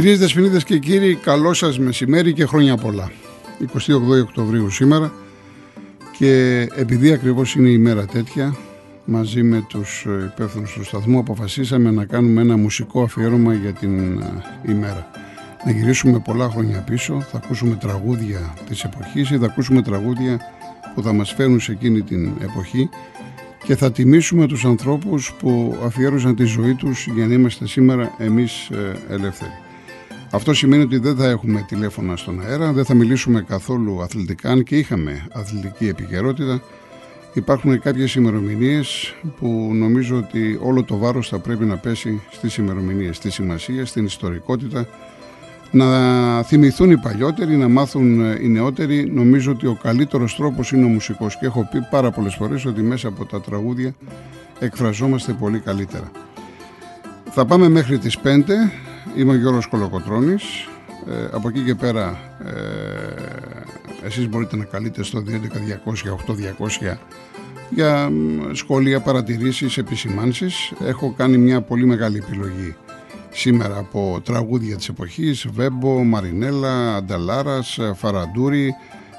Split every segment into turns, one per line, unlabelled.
Κυρίες Δεσποινίδες και κύριοι, καλό σας μεσημέρι και χρόνια πολλά. 28 Οκτωβρίου σήμερα και επειδή ακριβώς είναι η μέρα τέτοια, μαζί με τους υπεύθυνους του σταθμού αποφασίσαμε να κάνουμε ένα μουσικό αφιέρωμα για την ε, ημέρα. Να γυρίσουμε πολλά χρόνια πίσω, θα ακούσουμε τραγούδια της εποχής ή θα ακούσουμε τραγούδια που θα μας φέρουν σε εκείνη την εποχή και θα τιμήσουμε τους ανθρώπους που αφιέρωσαν τη ζωή τους για να είμαστε σήμερα εμείς ε, ελεύθεροι. Αυτό σημαίνει ότι δεν θα έχουμε τηλέφωνα στον αέρα, δεν θα μιλήσουμε καθόλου αθλητικά, αν και είχαμε αθλητική επικαιρότητα. Υπάρχουν κάποιες ημερομηνίες που νομίζω ότι όλο το βάρος θα πρέπει να πέσει στις ημερομηνίες, στη σημασίας, στην ιστορικότητα, να θυμηθούν οι παλιότεροι, να μάθουν οι νεότεροι. Νομίζω ότι ο καλύτερος τρόπος είναι ο μουσικός και έχω πει πάρα πολλές φορές ότι μέσα από τα τραγούδια εκφραζόμαστε πολύ καλύτερα. Θα πάμε μέχρι τις 5 Είμαι ο Γιώργος Κολοκοτρώνης. Ε, από εκεί και πέρα ε, εσείς μπορείτε να καλείτε στο 211-200-8200 για σχόλια, παρατηρήσεις, επισημάνσεις. Έχω κάνει μια πολύ μεγάλη επιλογή σήμερα από τραγούδια της εποχής, Βέμπο, Μαρινέλα, Ανταλάρας, Φαραντούρη,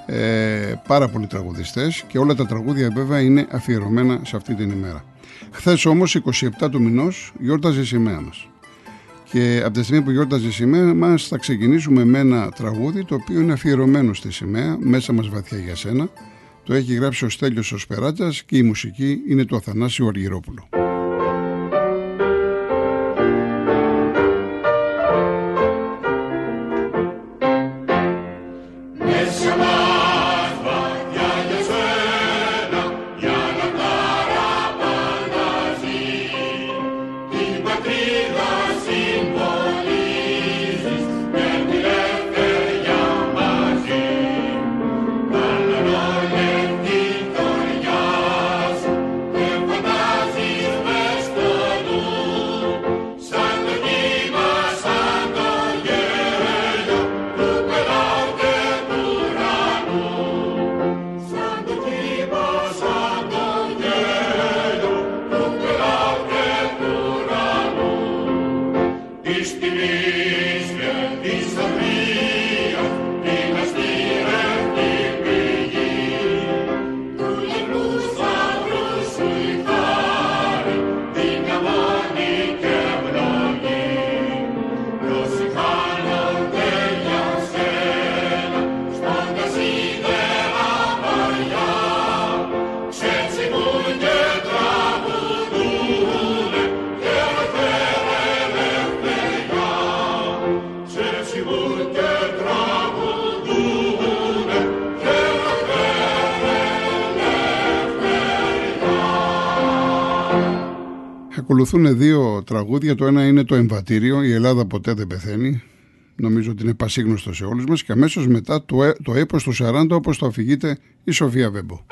ε, πάρα πολλοί τραγουδιστές και όλα τα τραγούδια βέβαια είναι αφιερωμένα σε αυτή την ημέρα. Χθες όμως 27 του μηνός γιόρταζε η σημαία μας. Και από τη στιγμή που γιόρταζε η σημαία μα θα ξεκινήσουμε με ένα τραγούδι το οποίο είναι αφιερωμένο στη σημαία, μέσα μας βαθιά για σένα. Το έχει γράψει ο Στέλιος ο Σπεράτσας και η μουσική είναι του Αθανάσιου Christi ακολουθούν δύο τραγούδια. Το ένα είναι το εμβατήριο, η Ελλάδα ποτέ δεν πεθαίνει. Νομίζω ότι είναι πασίγνωστο σε όλους μας και αμέσως μετά το, ε, το έπος του 40 όπως το αφηγείται η Σοφία Βέμπο.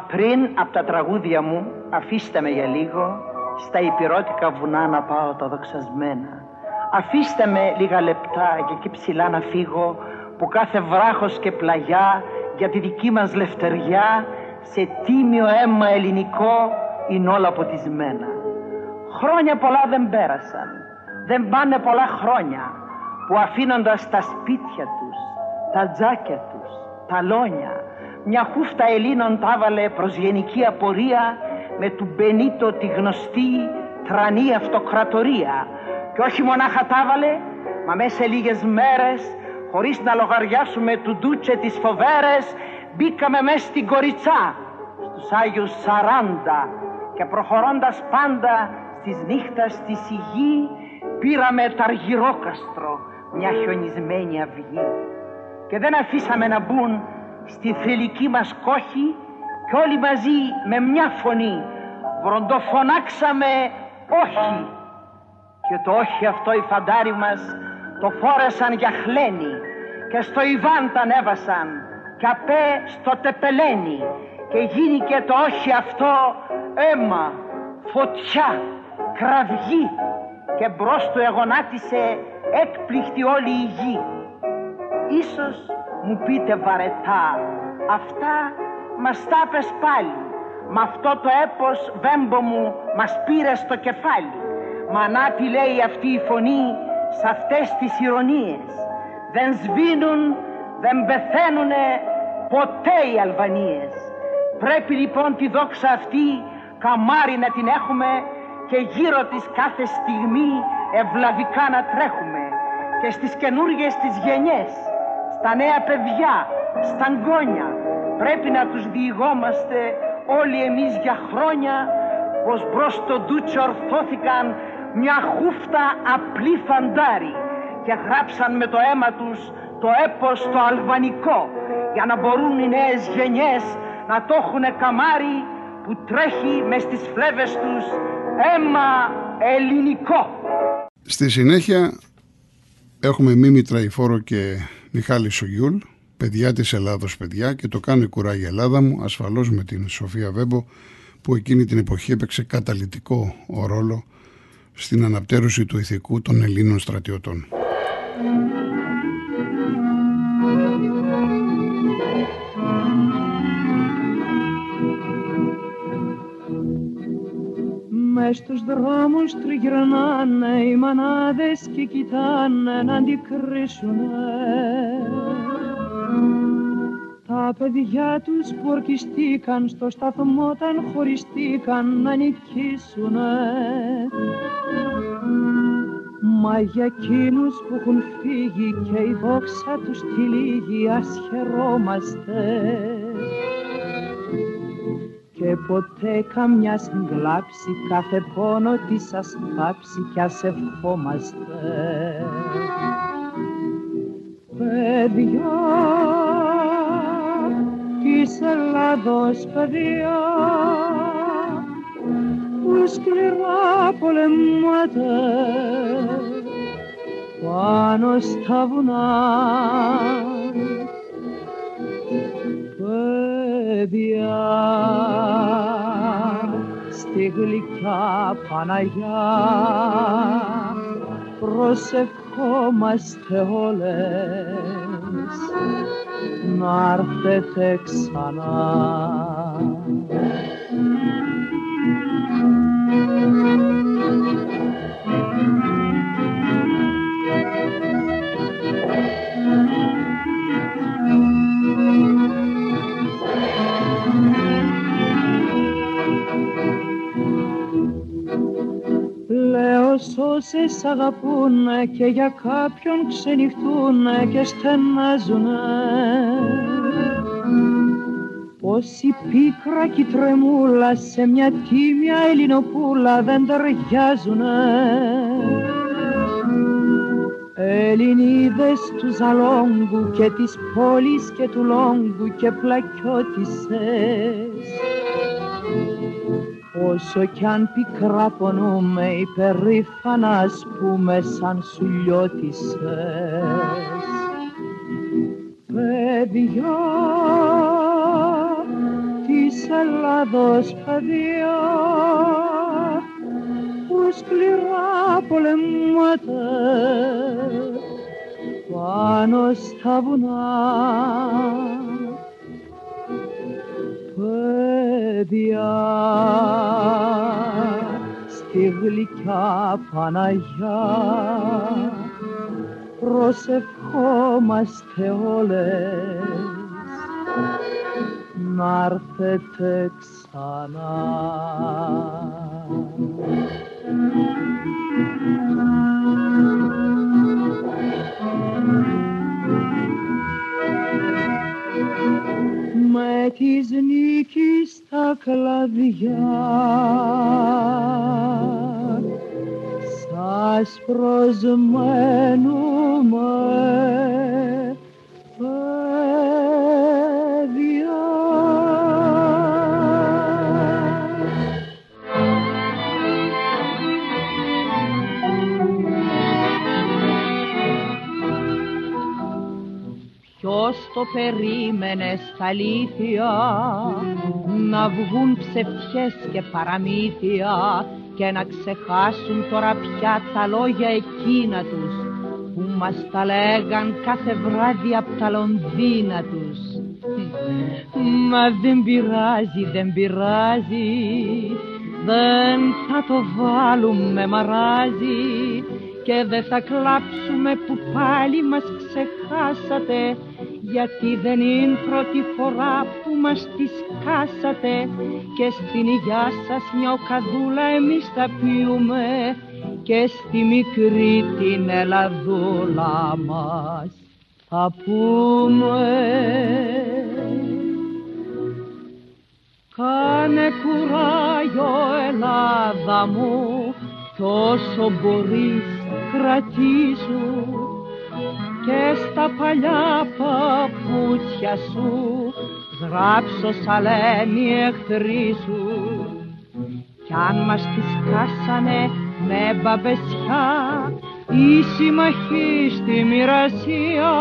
Πριν από τα τραγούδια μου, αφήστε με για λίγο, στα υπηρώτικα βουνά να πάω τα δοξασμένα. Αφήστε με λίγα λεπτά και εκεί ψηλά να φύγω, όπου κάθε βράχος και πλαγιά για τη δική μας λευτεριά σε τίμιο αίμα ελληνικό είναι όλα ποτισμένα. Χρόνια πολλά δεν πέρασαν, δεν πάνε πολλά χρόνια που αφήνοντας τα σπίτια τους, τα τζάκια τους, τα λόνια, μια χούφτα Ελλήνων τα έβαλε προς γενική απορία με του Μπενίτο τη γνωστή τρανή αυτοκρατορία. Και όχι μονάχα τα έβαλε, μα μέσα σε λίγες μέρες χωρίς να λογαριάσουμε του ντούτσε τις φοβέρες μπήκαμε μέσα στην Κοριτσά στους Άγιους Σαράντα. Και προχωρώντας πάντα στις νύχτας στη σιγή πήραμε ταργυρόκαστρο μια χιονισμένη αυγή. Και δεν αφήσαμε να μπουν στη θηλυκή μας κόχη και όλοι μαζί με μια φωνή βροντοφωνάξαμε όχι και το όχι αυτό οι φαντάροι μας το φόρεσαν για χλένη και στο Ιβάν τα ανέβασαν και απέ στο τεπελένι και γίνηκε το όχι αυτό αίμα, φωτιά, κραυγή και μπρος του εγωνάτισε έκπληκτη όλη η γη. Ίσως μου πείτε βαρετά, αυτά μας τα πάλι, μ' αυτό το έπος βέμπο μου μας πήρες στο κεφάλι. Μα να τι λέει αυτή η φωνή σε αυτές τις ηρωνίες. Δεν σβήνουν, δεν πεθαίνουνε ποτέ οι Αλβανίες. Πρέπει λοιπόν τη δόξα αυτή καμάρι να την έχουμε και γύρω της κάθε στιγμή ευλαβικά να τρέχουμε και στις καινούργιες τις γενιές, στα νέα παιδιά, στα γκόνια πρέπει να τους διηγόμαστε όλοι εμείς για χρόνια πως μπρος στο ντούτσο ορθώθηκαν μια χούφτα απλή φαντάρι και γράψαν με το αίμα τους το έπος το αλβανικό για να μπορούν οι νέες γενιές να το έχουν καμάρι που τρέχει μες στις φλέβες τους αίμα ελληνικό.
Στη συνέχεια έχουμε Μίμη Τραϊφόρο και Μιχάλη Σουγιούλ, παιδιά της Ελλάδος παιδιά και το κάνει κουράγια Ελλάδα μου, ασφαλώς με την Σοφία Βέμπο που εκείνη την εποχή έπαιξε καταλητικό ρόλο στην αναπτέρωση του ηθικού των Ελλήνων στρατιωτών.
Στους δρόμους τριγυρνάνε οι μανάδες και κοιτάνε να αντικρίσουνε. Τα παιδιά τους που ορκιστήκαν στο σταθμό όταν χωριστήκαν να νικήσουνε. Μα για εκείνους που έχουν φύγει και η δόξα τους τυλίγει ας χαιρόμαστε και ποτέ καμιά συγκλάψει κάθε πόνο της ας πάψει κι ας ευχόμαστε. Παιδιά της Ελλάδος παιδιά που σκληρά πολεμάτε πάνω στα βουνά παιδιά στη γλυκιά Παναγιά προσευχόμαστε όλες να έρθετε ξανά. Όσες αγαπούν και για κάποιον ξενυχτούν και στενάζουνε. Πως η πίκρα και η τρεμούλα σε μια τίμια ελληνοπούλα δεν ταιριάζουνε. Ελληνίδες του Ζαλόγκου και της πόλης και του Λόγκου και πλακιώτισες Όσο κι αν πικρά πονούμε υπερήφανας ας πούμε σαν σου λιώτησες. Παιδιά της Ελλάδος παιδιά που σκληρά πολεμάτε πάνω στα βουνά παιδιά στη γλυκιά Παναγιά προσευχόμαστε όλες να έρθετε ξανά. Με της νίκης τα κλαδιά σας προσμένουμε το περίμενε στα αλήθεια; Να βγουν ψευτιές και παραμύθια και να ξεχάσουν τώρα πια τα λόγια εκείνα τους που μας τα λέγαν κάθε βράδυ από τα Λονδίνα τους. Μα δεν πειράζει, δεν πειράζει, δεν θα το βάλουμε μαράζει και δεν θα κλάψουμε που πάλι μας ξεχάσατε γιατί δεν είναι πρώτη φορά που μας τη σκάσατε και στην υγειά σας μια οκαδούλα εμείς θα πιούμε και στη μικρή την Ελλαδούλα μας θα πούμε. Κάνε κουράγιο Ελλάδα μου τόσο μπορείς κρατήσου και στα παλιά παπούτσια σου γράψω σαλένη εχθροί σου. Κι αν μας τις κάσανε με μπαμπεσιά η συμμαχή στη μοιρασία.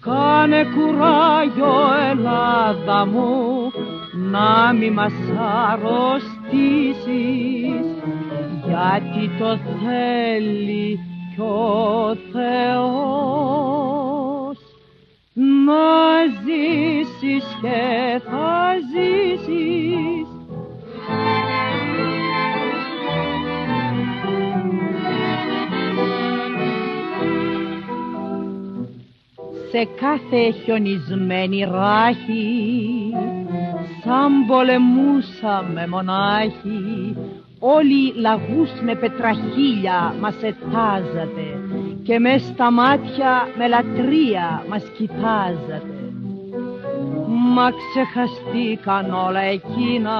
Κάνε κουράγιο Ελλάδα μου να μη μας αρρωστήσεις. Γιατί το θέλει κι ο Θεός να ζήσεις και θα ζήσεις. Σε κάθε χιονισμένη ράχη σαν πολεμούσαμε μονάχοι Όλοι λαγούς με πετραχίλια μας ετάζατε και με στα μάτια με λατρεία μας κοιτάζατε. Μα ξεχαστήκαν όλα εκείνα.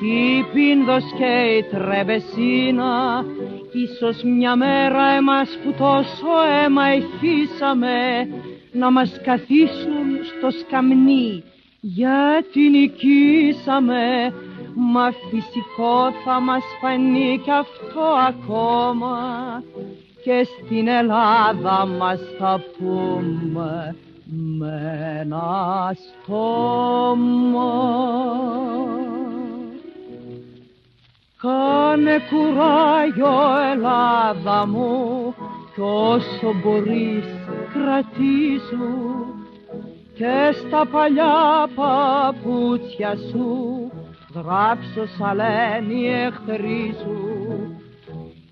Κι η Πίνδος και η Τρεμπεσίνα ίσως μια μέρα εμάς που τόσο αίμα εχίσαμε να μας καθίσουν στο σκαμνί. Γιατί νικήσαμε Μα φυσικό θα μας φανεί κι αυτό ακόμα και στην Ελλάδα μας θα πούμε με ένα στόμα. Κάνε κουράγιο Ελλάδα μου κι όσο μπορείς κρατήσου και στα παλιά παπούτσια σου γράψω σαλένη εχθροί σου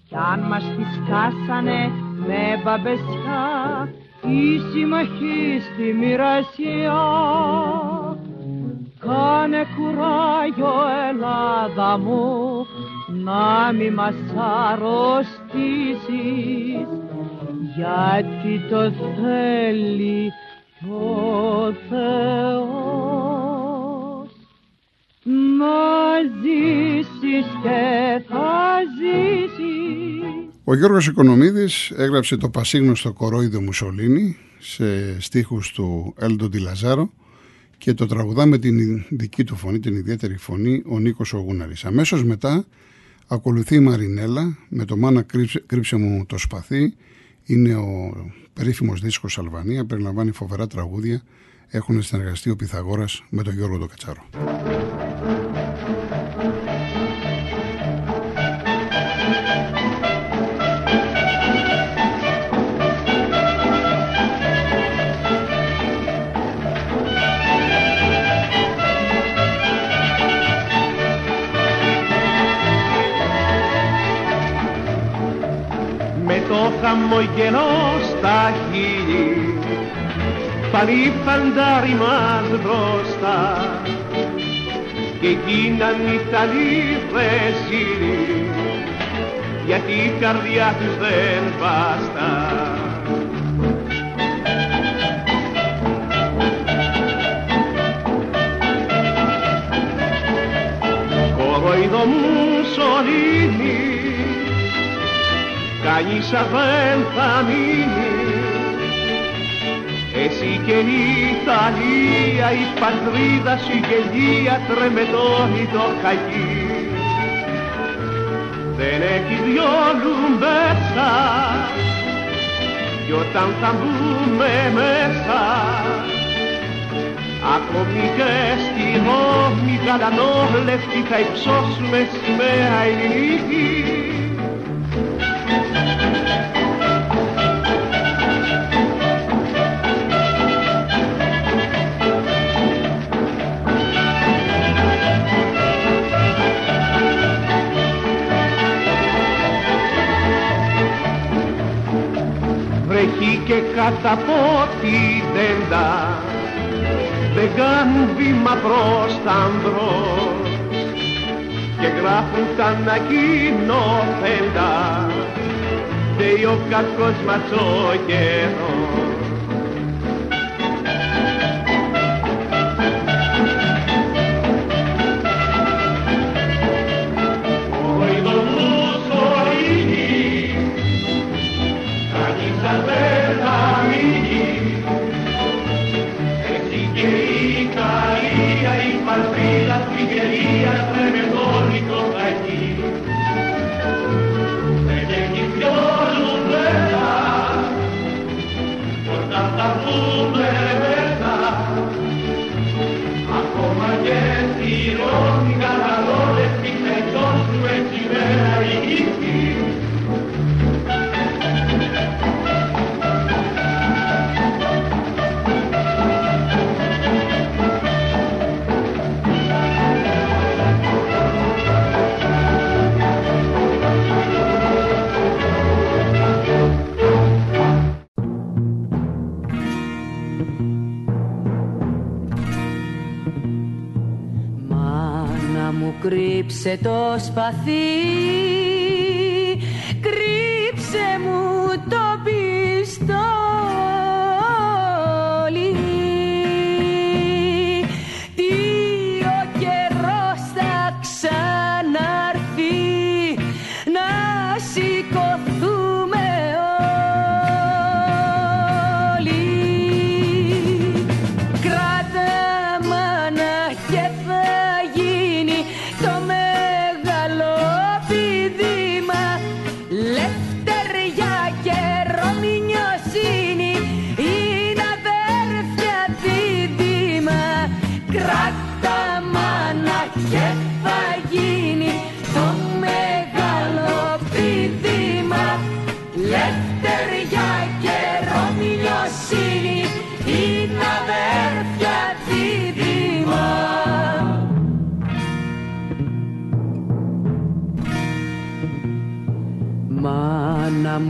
κι αν μας τις κάσανε με μπαμπεσιά η συμμαχή στη μοιρασία. Κάνε κουράγιο Ελλάδα μου να μη μας αρρωστήσεις γιατί το θέλει ο Θεός
Ο Γιώργος Οικονομίδης έγραψε το πασίγνωστο κορόιδο Μουσολίνη σε στίχους του Έλντο Λαζάρο και το τραγουδά με την δική του φωνή, την ιδιαίτερη φωνή, ο Νίκος Ογούναρης. Αμέσως μετά ακολουθεί η Μαρινέλα με το «Μάνα κρύψε, κρύψε μου το σπαθί». Είναι ο περίφημος δίσκος Αλβανία, περιλαμβάνει φοβερά τραγούδια. Έχουν συνεργαστεί ο Πυθαγόρας με τον Γιώργο Ντοκατσάρο.
Χαμογελό στα χείλη πάλι φαντάρι μας μπροστά και γίναν οι καλοί βρεσίλοι γιατί η καρδιά τους δεν βάστα. Κανείς δεν θα μείνεις. Εσύ και η Ιταλία, η πατρίδα σου γελία τρεμετώνει το χαγί δεν έχει διόλου μέσα κι όταν θα μπούμε μέσα ακόμη και στη Ρώμη γαλανόλευτη θα υψώσουμε σημαία ελληνική και κατά από τη τέντα δεν κάνουν βήμα προς τα μπρος και γράφουν τα ανακοινωθέντα φταίει ο κακός μας ο καιρός
κρύψε το σπαθί μου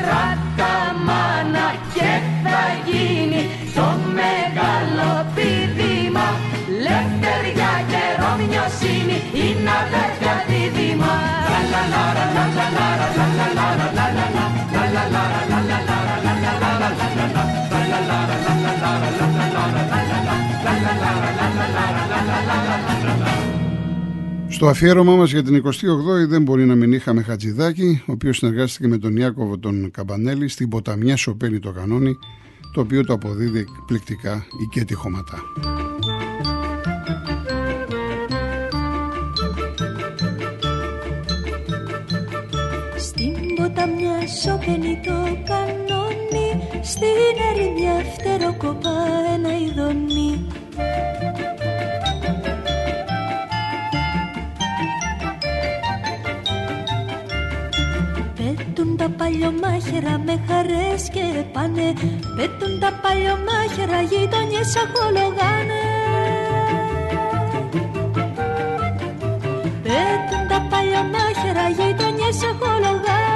Grazie.
Στο αφιέρωμά μας για την 28η δεν μπορεί να μην είχαμε Χατζηδάκη, ο οποίος συνεργάστηκε με τον Ιάκωβο τον Καμπανέλη στην ποταμιά Σοπένη το κανόνι, το οποίο το αποδίδει εκπληκτικά η Κέτη Χωματά.
Στην ποταμιά Σοπένη το κανόνι, στην ερημιά φτεροκοπά ένα ειδονί. Παλιωμάχερα με χαρές και πάνε. Πέτουν τα παλιωμάχερα γειτονιές αχολογάνε Πέτουν τα παλιωμάχερα γειτονιές αχολογάνε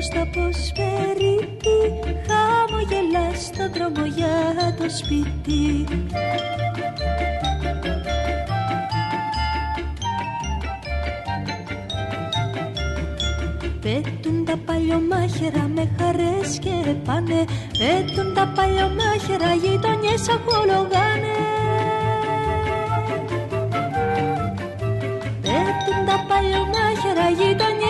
στα ποσπερίτη Χαμογελά στο δρόμο για το σπίτι. Πέτουν τα παλιωμάχερα με χαρές και πάνε Πέτουν τα παλιωμάχερα γειτονιές ακολογάνε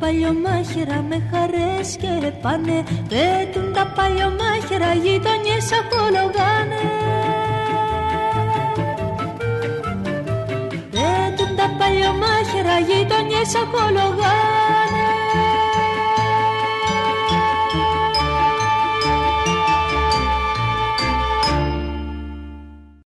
παλιωμάχερα με χαρές και πάνε. Πέτουν τα παλιωμάχερα γειτονιές απολογάνε. Πέτουν τα παλιωμάχερα γειτονιές απολογάνε